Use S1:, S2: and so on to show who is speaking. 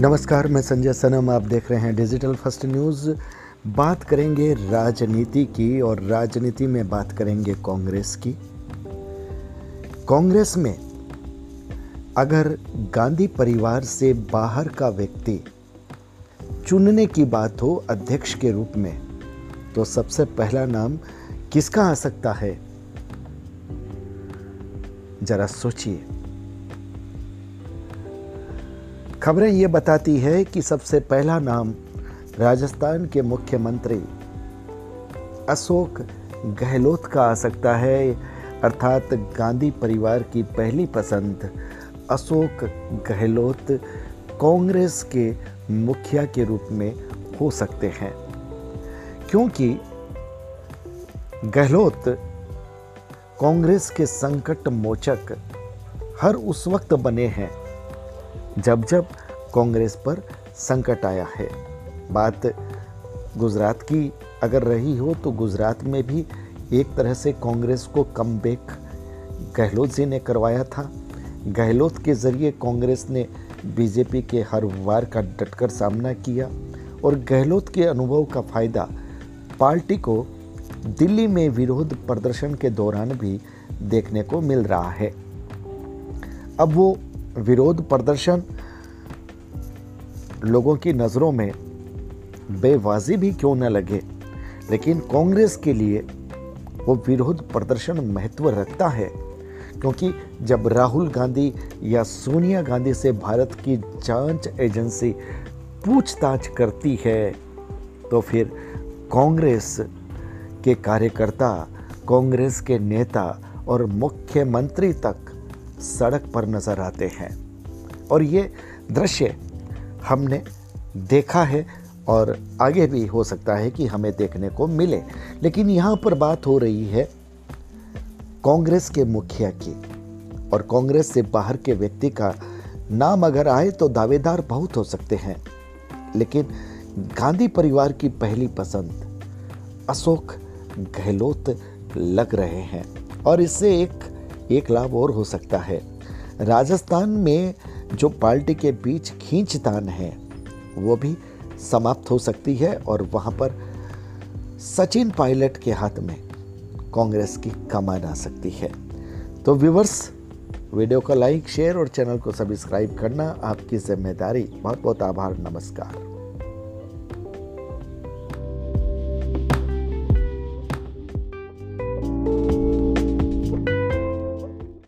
S1: नमस्कार, मैं संजय सनम, आप देख रहे हैं डिजिटल फ़र्स्ट न्यूज़ बात करेंगे राजनीति की और राजनीति में बात करेंगे कांग्रेस की। कांग्रेस में अगर गांधी परिवार से बाहर का व्यक्ति चुनने की बात हो अध्यक्ष के रूप में तो सबसे पहला नाम किसका आ सकता है? जरा सोचिए। खबरें ये बताती है कि सबसे पहला नाम राजस्थान के मुख्यमंत्री अशोक गहलोत का आ सकता है। अर्थात गांधी परिवार की पहली पसंद अशोक गहलोत कांग्रेस के मुखिया के रूप में हो सकते हैं। क्योंकि गहलोत कांग्रेस के संकट मोचक हर उस वक्त बने हैं, जब जब कांग्रेस पर संकट आया है। बात गुजरात की अगर रही हो तो गुजरात में भी एक तरह से कांग्रेस को कम गहलोत जी ने करवाया था। गहलोत के ज़रिए कांग्रेस ने बीजेपी के हर वार का डटकर सामना किया और गहलोत के अनुभव का फ़ायदा पार्टी को दिल्ली में विरोध प्रदर्शन के दौरान भी देखने को मिल रहा है। अब वो विरोध प्रदर्शन लोगों की नज़रों में बेवाजी भी क्यों न लगे? लेकिन कांग्रेस के लिए वो विरोध प्रदर्शन महत्व रखता है, क्योंकि जब राहुल गांधी या सोनिया गांधी से भारत की जाँच एजेंसी पूछताछ करती है तो फिर कांग्रेस के कार्यकर्ता, कांग्रेस के नेता और मुख्यमंत्री तक सड़क पर नज़र आते हैं। और ये दृश्य हमने देखा है और आगे भी हो सकता है कि हमें देखने को मिले। लेकिन यहाँ पर बात हो रही है कांग्रेस के मुखिया की। और कांग्रेस से बाहर के व्यक्ति का नाम अगर आए तो दावेदार बहुत हो सकते हैं। लेकिन गांधी परिवार की पहली पसंद अशोक गहलोत लग रहे हैं। और इससे एक एक लाभ और हो सकता है। राजस्थान में जो पार्टी के बीच खींचतान है, वो भी समाप्त हो सकती है और वहाँ पर सचिन पायलट के हाथ में कांग्रेस की कमान आ सकती है। तो व्यूवर्स, वीडियो को लाइक, शेयर और चैनल को सब्सक्राइब करना आपकी ज़िम्मेदारी। बहुत बहुत आभार, नमस्कार।